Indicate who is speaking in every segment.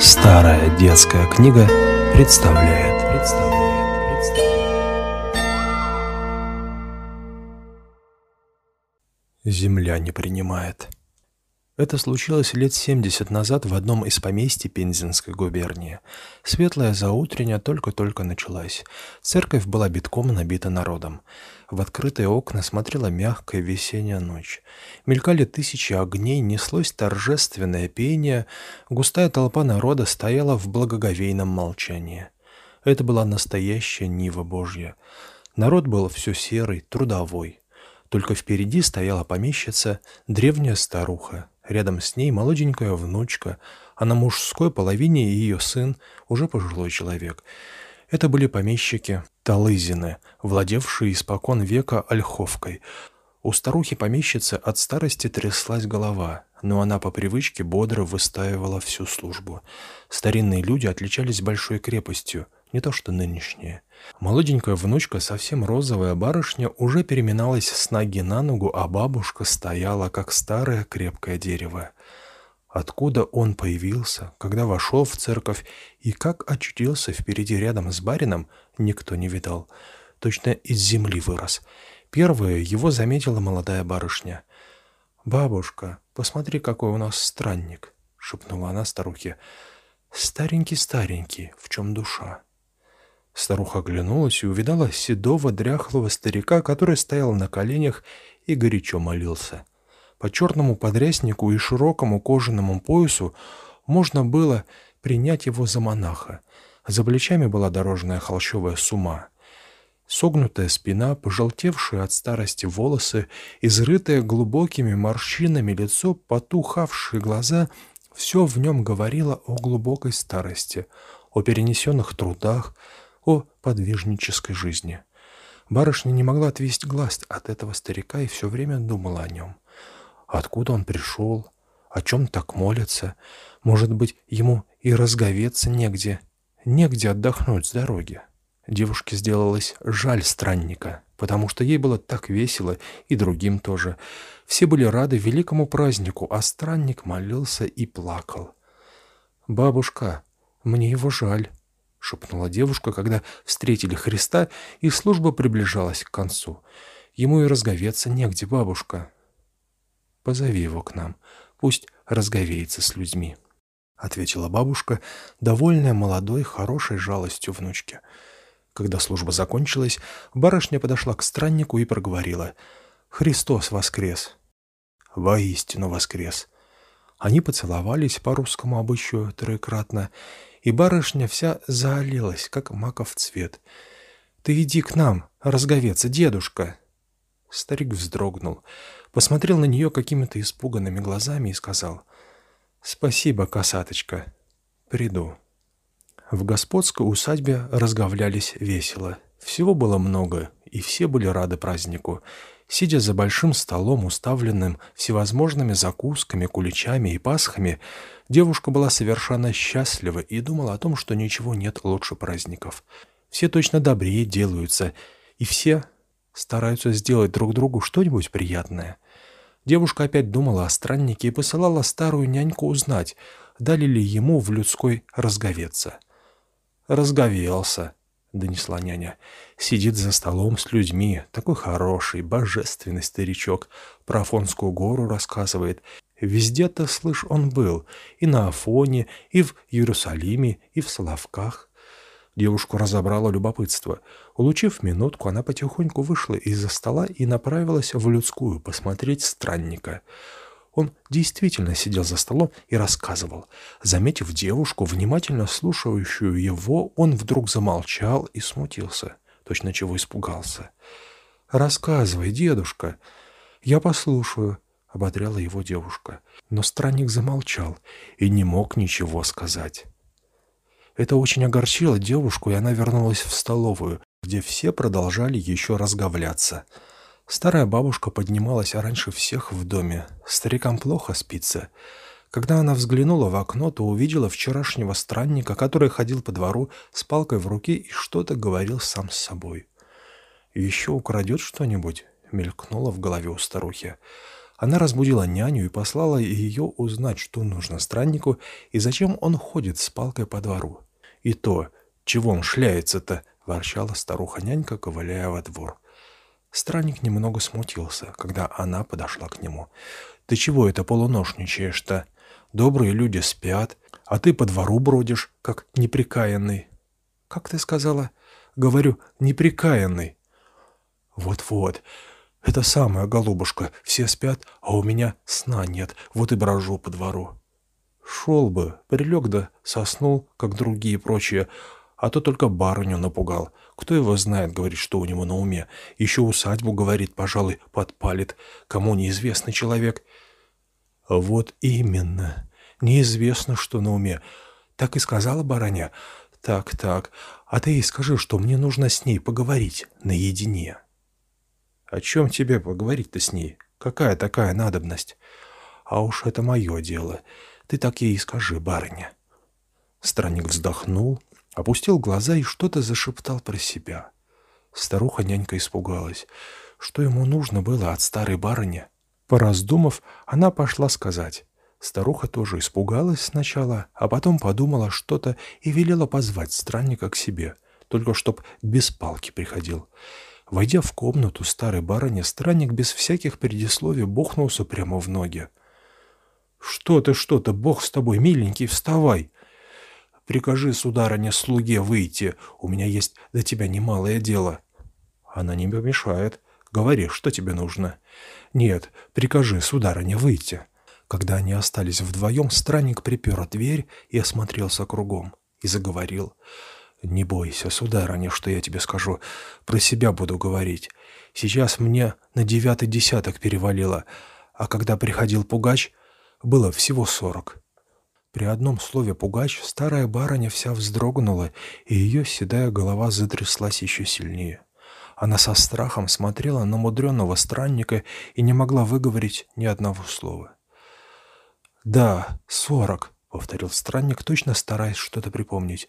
Speaker 1: Старая детская книга представляет. Земля не принимает. Это случилось лет 70 назад в одном из поместий Пензенской губернии. Светлая заутренняя только-только началась. Церковь была битком набита народом. В открытые окна смотрела мягкая весенняя ночь. Мелькали тысячи огней, неслось торжественное пение, густая толпа народа стояла в благоговейном молчании. Это была настоящая Нива Божья. Народ был все серый, трудовой. Только впереди стояла помещица, древняя старуха, Рядом с ней молоденькая внучка, а на мужской половине ее сын, уже пожилой человек. Это были помещики Талызины, владевшие испокон века ольховкой. У старухи-помещицы от старости тряслась голова, но она по привычке бодро выстаивала всю службу. Старинные люди отличались большой крепостью, не то что нынешние. Молоденькая внучка, совсем розовая барышня, уже переминалась с ноги на ногу, а бабушка стояла, как старое крепкое дерево. Откуда он появился, когда вошел в церковь и как очутился впереди рядом с барином, никто не видал. Точно из земли вырос. Первая его заметила молодая барышня. «Бабушка, посмотри, какой у нас странник», — шепнула она старухе. «Старенький-старенький, в чем душа?» Старуха оглянулась и увидала седого дряхлого старика, который стоял на коленях и горячо молился. По черному подряснику и широкому кожаному поясу можно было принять его за монаха. За плечами была дорожная холщовая сума. Согнутая спина, пожелтевшие от старости волосы, изрытое глубокими морщинами лицо, потухавшие глаза — все в нем говорило о глубокой старости, о перенесенных трудах, о подвижнической жизни. Барышня не могла отвести глаз от этого старика и все время думала о нем. Откуда он пришел? О чем так молится? Может быть, ему и разговеться негде, негде отдохнуть с дороги. Девушке сделалось жаль странника, потому что ей было так весело, и другим тоже. Все были рады великому празднику, а странник молился и плакал. «Бабушка, мне его жаль», — шепнула девушка, когда встретили Христа, и служба приближалась к концу. «Ему и разговеться негде, бабушка». «Позови его к нам, пусть разговеется с людьми», — ответила бабушка, довольная молодой, хорошей жалостью внучки. Когда служба закончилась, барышня подошла к страннику и проговорила «Христос воскрес!» «Воистину воскрес!» Они поцеловались по русскому обычаю троекратно, и барышня вся заолелась, как маков цвет. «Ты иди к нам, разговеться, дедушка!» Старик вздрогнул, посмотрел на нее какими-то испуганными глазами и сказал «Спасибо, косаточка, приду». В господской усадьбе разговлялись весело. Всего было много, и все были рады празднику. Сидя за большим столом, уставленным всевозможными закусками, куличами и пасхами, девушка была совершенно счастлива и думала о том, что ничего нет лучше праздников. Все точно добрее делаются, и все стараются сделать друг другу что-нибудь приятное. Девушка опять думала о страннике и посылала старую няньку узнать, дали ли ему в людской разговеться. «Разговелся», — донесла няня. «Сидит за столом с людьми. Такой хороший, божественный старичок. Про Афонскую гору рассказывает. Везде-то, слышь, он был. И на Афоне, и в Иерусалиме, и в Соловках». Девушку разобрало любопытство. Улучив минутку, она потихоньку вышла из-за стола и направилась в людскую посмотреть странника — он действительно сидел за столом и рассказывал. Заметив девушку, внимательно слушающую его, он вдруг замолчал и смутился. Точно чего испугался. «Рассказывай, дедушка». «Я послушаю», — ободряла его девушка. Но странник замолчал и не мог ничего сказать. Это очень огорчило девушку, и она вернулась в столовую, где все продолжали еще разговляться — Старая бабушка поднималась раньше всех в доме. Старикам плохо спится. Когда она взглянула в окно, то увидела вчерашнего странника, который ходил по двору с палкой в руке и что-то говорил сам с собой. «Еще украдет что-нибудь?» — мелькнуло в голове у старухи. Она разбудила няню и послала ее узнать, что нужно страннику и зачем он ходит с палкой по двору. «И то, чего он шляется-то?» — ворчала старуха-нянька, ковыляя во двор. Странник немного смутился, когда она подошла к нему. «Ты чего это полуношничаешь-то? Добрые люди спят, а ты по двору бродишь, как неприкаянный». «Как ты сказала?» «Говорю, неприкаянный». «Вот-вот, это самая голубушка, все спят, а у меня сна нет, вот и брожу по двору». «Шел бы, прилег да соснул, как другие прочие, а то только барыню напугал. Кто его знает, говорит, что у него на уме. Еще усадьбу, говорит, пожалуй, подпалит. Кому неизвестный человек». «Вот именно. Неизвестно, что на уме. Так и сказала барыня. Так, так. А ты ей скажи, что мне нужно с ней поговорить наедине». «О чем тебе поговорить-то с ней? Какая такая надобность?» «А уж это мое дело. Ты так ей и скажи, барыня». Странник вздохнул, опустил глаза и что-то зашептал про себя. Старуха-нянька испугалась. Что ему нужно было от старой барыни? Пораздумав, она пошла сказать. Старуха тоже испугалась сначала, а потом подумала что-то и велела позвать странника к себе, только чтоб без палки приходил. Войдя в комнату старой барыни, странник без всяких предисловий бухнулся прямо в ноги. «Что ты, что ты, бог с тобой, миленький, вставай!» «Прикажи, сударыне, слуге выйти, у меня есть до тебя немалое дело». «Она не помешает. Говори, что тебе нужно?» «Нет, прикажи, сударыне, выйти». Когда они остались вдвоем, странник припер дверь и осмотрелся кругом. И заговорил. «Не бойся, сударыня, что я тебе скажу. Про себя буду говорить. Сейчас мне на девятый десяток перевалило, а когда приходил пугач, было всего сорок». При одном слове «пугач» старая барыня вся вздрогнула, и ее седая голова затряслась еще сильнее. Она со страхом смотрела на мудренного странника и не могла выговорить ни одного слова. «Да, сорок», — повторил странник, точно стараясь что-то припомнить.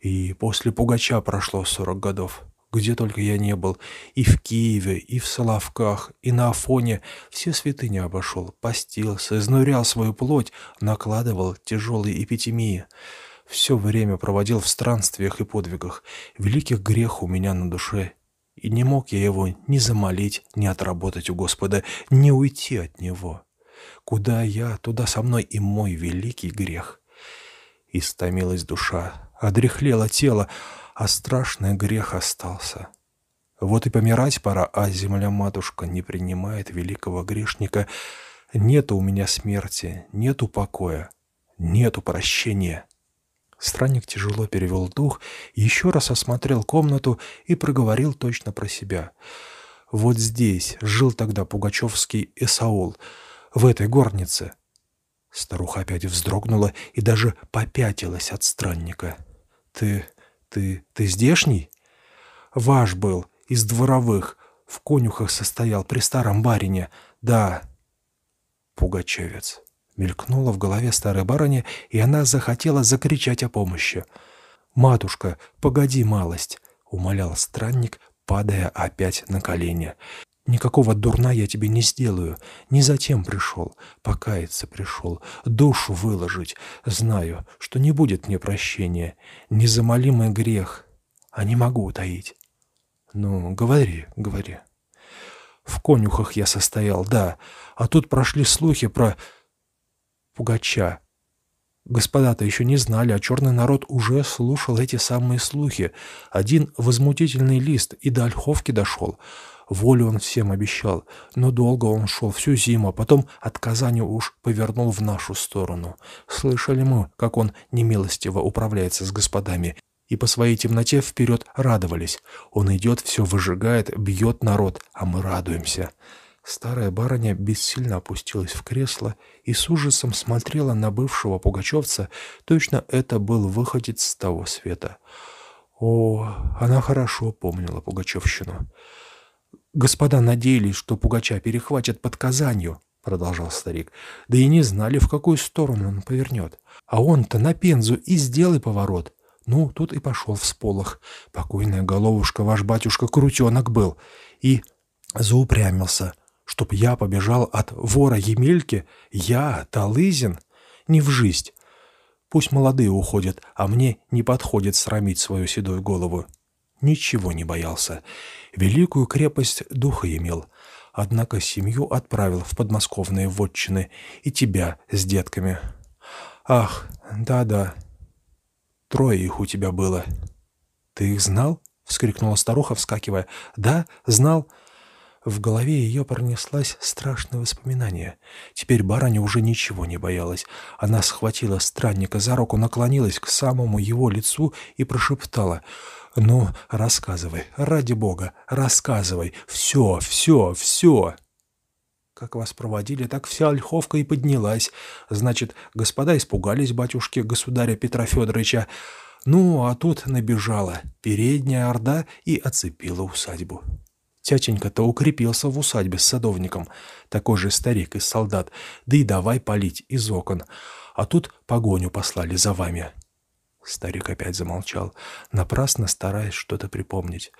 Speaker 1: «И после Пугача прошло сорок годов. Где только я не был. И в Киеве, и в Соловках, и на Афоне. Все святыни обошел, постился, изнурял свою плоть, накладывал тяжелые эпитемии. Все время проводил в странствиях и подвигах. Великих грех у меня на душе. И не мог я его ни замолить, ни отработать у Господа, ни уйти от Него». Куда я, туда со мной и мой великий грех. Истомилась душа, одрехлело тело, а страшный грех остался. Вот и помирать пора, а земля-матушка не принимает великого грешника. Нету у меня смерти, нету покоя, нету прощения. Странник тяжело перевел дух, еще раз осмотрел комнату и проговорил точно про себя. Вот здесь жил тогда пугачевский Эсаул — в этой горнице?» Старуха опять вздрогнула и даже попятилась от странника. «Ты... ты... ты здешний?» «Ваш был, из дворовых, в конюхах состоял при старом барине, да». «Пугачевец». Мелькнула в голове старой барыни, и она захотела закричать о помощи. «Матушка, погоди малость!» — умолял странник, падая опять на колени. Никакого дурна я тебе не сделаю. Не затем пришел. Покаяться пришел. Душу выложить. Знаю, что не будет мне прощения. Незамолимый грех. А не могу утаить. Ну, говори, говори. В конюхах я состоял, да. А тут прошли слухи про Пугача. Господа-то еще не знали, а черный народ уже слушал эти самые слухи. Один возмутительный лист и до Ольховки дошел. Волю он всем обещал, но долго он шел, всю зиму, а потом от Казани уж повернул в нашу сторону. Слышали мы, как он немилостиво управляется с господами, и по своей темноте вперед радовались. Он идет, все выжигает, бьет народ, а мы радуемся. Старая барыня бессильно опустилась в кресло и с ужасом смотрела на бывшего пугачевца, точно это был выходец с того света. О, она хорошо помнила пугачевщину. «Господа надеялись, что Пугача перехватят под Казанью», — продолжал старик, «да и не знали, в какую сторону он повернет. А он-то на Пензу и сделай поворот. Ну, тут и пошел в сполох. Покойная головушка, ваш батюшка крутенок был. И заупрямился. Чтоб я побежал от вора Емельки? Я, Талызин? Не в жизнь. Пусть молодые уходят, а мне не подходит срамить свою седую голову. Ничего не боялся. Великую крепость духа имел. Однако семью отправил в подмосковные вотчины и тебя с детками. Ах, да-да, трое их у тебя было. Ты их знал? — вскрикнула старуха, вскакивая. «Да, знал. В голове ее пронеслось страшное воспоминание. Теперь барыня уже ничего не боялась. Она схватила странника за руку, наклонилась к самому его лицу и прошептала «Ну, рассказывай, ради бога, рассказывай, все, все, все!» Как вас проводили, так вся ольховка и поднялась. Значит, господа испугались батюшки государя Петра Федоровича. Ну, а тут набежала передняя орда и оцепила усадьбу. Тятенька-то укрепился в усадьбе с садовником, такой же старик из солдат, да и давай палить из окон. А тут погоню послали за вами. Старик опять замолчал, напрасно стараясь что-то припомнить.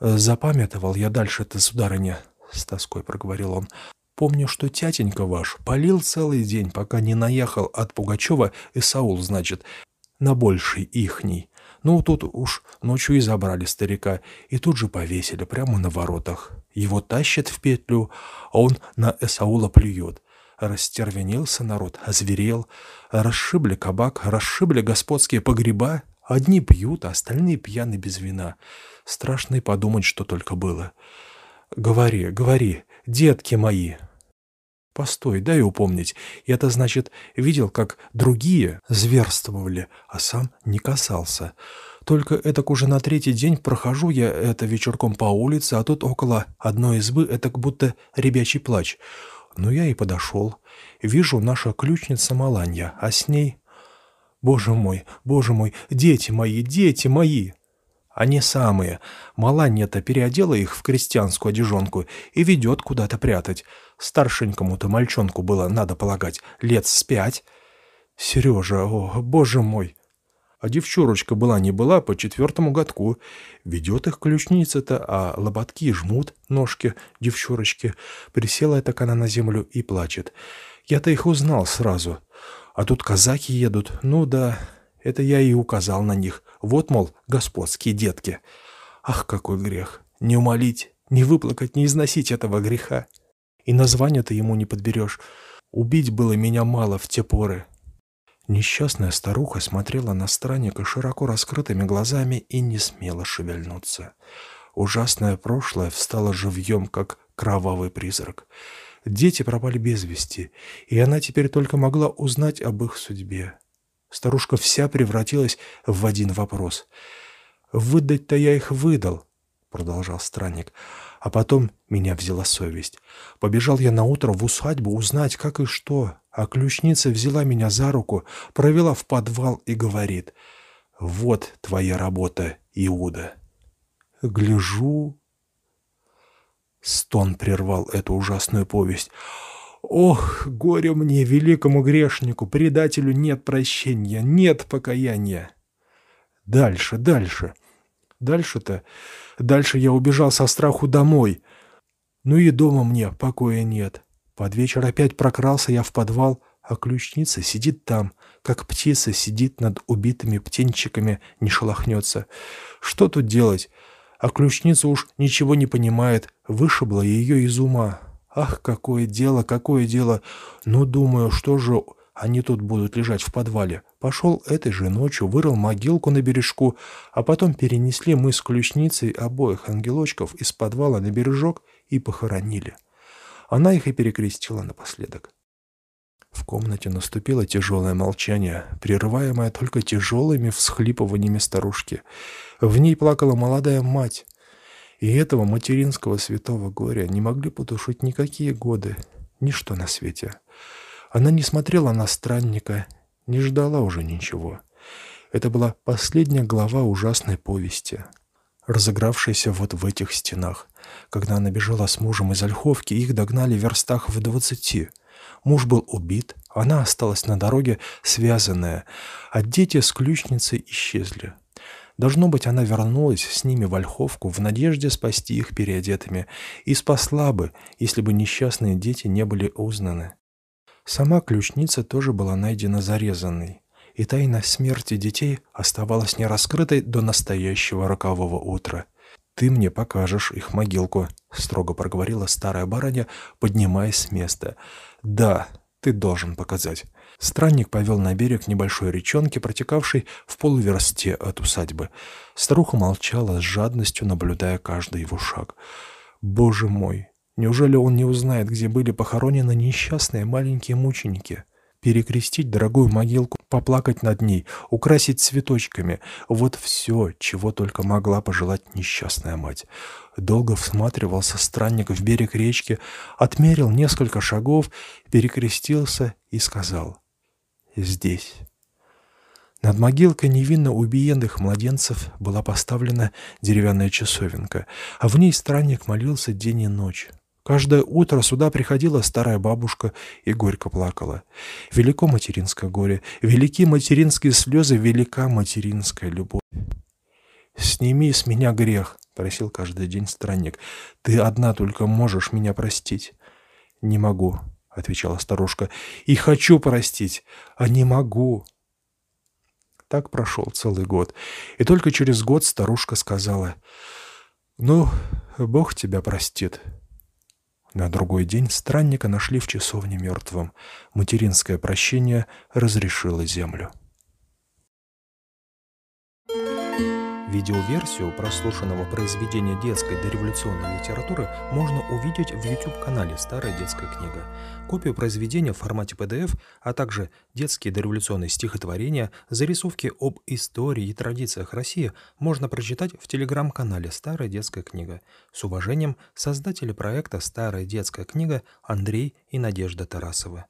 Speaker 1: «Запамятовал я дальше-то, сударыня», — с тоской проговорил он. «Помню, что тятенька ваш полил целый день, пока не наехал от Пугачева и Саул, значит, на больший ихний. Ну, тут уж ночью и забрали старика, и тут же повесили прямо на воротах. Его тащат в петлю, а он на Эсаула плюет. Растервенился народ, озверел. Расшибли кабак, расшибли господские погреба. Одни пьют, а остальные пьяны без вина. Страшно и подумать, что только было. «Говори, говори, детки мои!» Постой, дай упомнить. Это значит, видел, как другие зверствовали, а сам не касался. Только этак уже на третий день прохожу я это вечерком по улице, а тут около одной избы это будто ребячий плач. Ну, я и подошел. Вижу наша ключница Маланья, а с ней... Боже мой, боже мой, дети мои, дети мои! Они самые. Маланья-то переодела их в крестьянскую одежонку и ведет куда-то прятать. Старшенькому-то мальчонку было, надо полагать, лет с пять. Сережа, о, боже мой! А девчурочка была не была по четвертому годку. Ведет их ключница-то, а лоботки жмут ножки девчурочки. Присела так она на землю и плачет. Я-то их узнал сразу. А тут казаки едут. Ну да, это я и указал на них. Вот, мол, господские детки. Ах, какой грех! Не умолить, не выплакать, не износить этого греха. И название-то ему не подберешь. Убить было меня мало в те поры. Несчастная старуха смотрела на странника широко раскрытыми глазами и не смела шевельнуться. Ужасное прошлое встало живьем, как кровавый призрак. Дети пропали без вести, и она теперь только могла узнать об их судьбе. Старушка вся превратилась в один вопрос. «Выдать-то я их выдал», — продолжал странник. «А потом меня взяла совесть. Побежал я наутро в усадьбу узнать, как и что. А ключница взяла меня за руку, провела в подвал и говорит, «Вот твоя работа, Иуда». Гляжу... Стон прервал эту ужасную повесть. Ох, горе мне, великому грешнику, предателю нет прощения, нет покаяния. Дальше, дальше. Дальше-то... Дальше я убежал со страху домой. Ну и дома мне покоя нет. Под вечер опять прокрался я в подвал, а ключница сидит там, как птица сидит над убитыми птенчиками, не шелохнется. Что тут делать? А ключница уж ничего не понимает, вышибла ее из ума. Ах, какое дело, какое дело! Ну, думаю, что же они тут будут лежать в подвале. Пошел этой же ночью, вырыл могилку на бережку, а потом перенесли мы с ключницей обоих ангелочков из подвала на бережок и похоронили. Она их и перекрестила напоследок. В комнате наступило тяжелое молчание, прерываемое только тяжелыми всхлипываниями старушки. В ней плакала молодая мать. И этого материнского святого горя не могли потушить никакие годы, ничто на свете. Она не смотрела на странника, не ждала уже ничего. Это была последняя глава ужасной повести, разыгравшейся вот в этих стенах. Когда она бежала с мужем из Ольховки, их догнали в верстах в двадцати. Муж был убит, она осталась на дороге связанная, а дети с ключницей исчезли. Должно быть, она вернулась с ними в Ольховку в надежде спасти их переодетыми, и спасла бы, если бы несчастные дети не были узнаны. Сама ключница тоже была найдена зарезанной, и тайна смерти детей оставалась нераскрытой до настоящего рокового утра. «Ты мне покажешь их могилку», — строго проговорила старая барыня, поднимаясь с места. «Да, ты должен показать». Странник повел на берег небольшой речонки, протекавшей в полуверсте от усадьбы. Старуха молчала с жадностью, наблюдая каждый его шаг. «Боже мой! Неужели он не узнает, где были похоронены несчастные маленькие мученики? Перекрестить дорогую могилку, поплакать над ней, украсить цветочками — вот все, чего только могла пожелать несчастная мать. Долго всматривался странник в берег речки, отмерил несколько шагов, перекрестился и сказал «Здесь». Над могилкой невинно убиенных младенцев была поставлена деревянная часовенка, а в ней странник молился день и ночь. Каждое утро сюда приходила старая бабушка и горько плакала. Велико материнское горе, велики материнские слезы, велика материнская любовь. «Сними с меня грех», — просил каждый день странник. «Ты одна только можешь меня простить». «Не могу», — отвечала старушка. «И хочу простить, а не могу». Так прошел целый год. И только через год старушка сказала, «Ну, Бог тебя простит». На другой день странника нашли в часовне мертвым. Материнское прощение разрешило землю.
Speaker 2: Видеоверсию прослушанного произведения детской дореволюционной литературы можно увидеть в YouTube-канале «Старая детская книга». Копию произведения в формате PDF, а также детские дореволюционные стихотворения, зарисовки об истории и традициях России можно прочитать в телеграм-канале «Старая детская книга». С уважением, создатели проекта «Старая детская книга» Андрей и Надежда Тарасовы.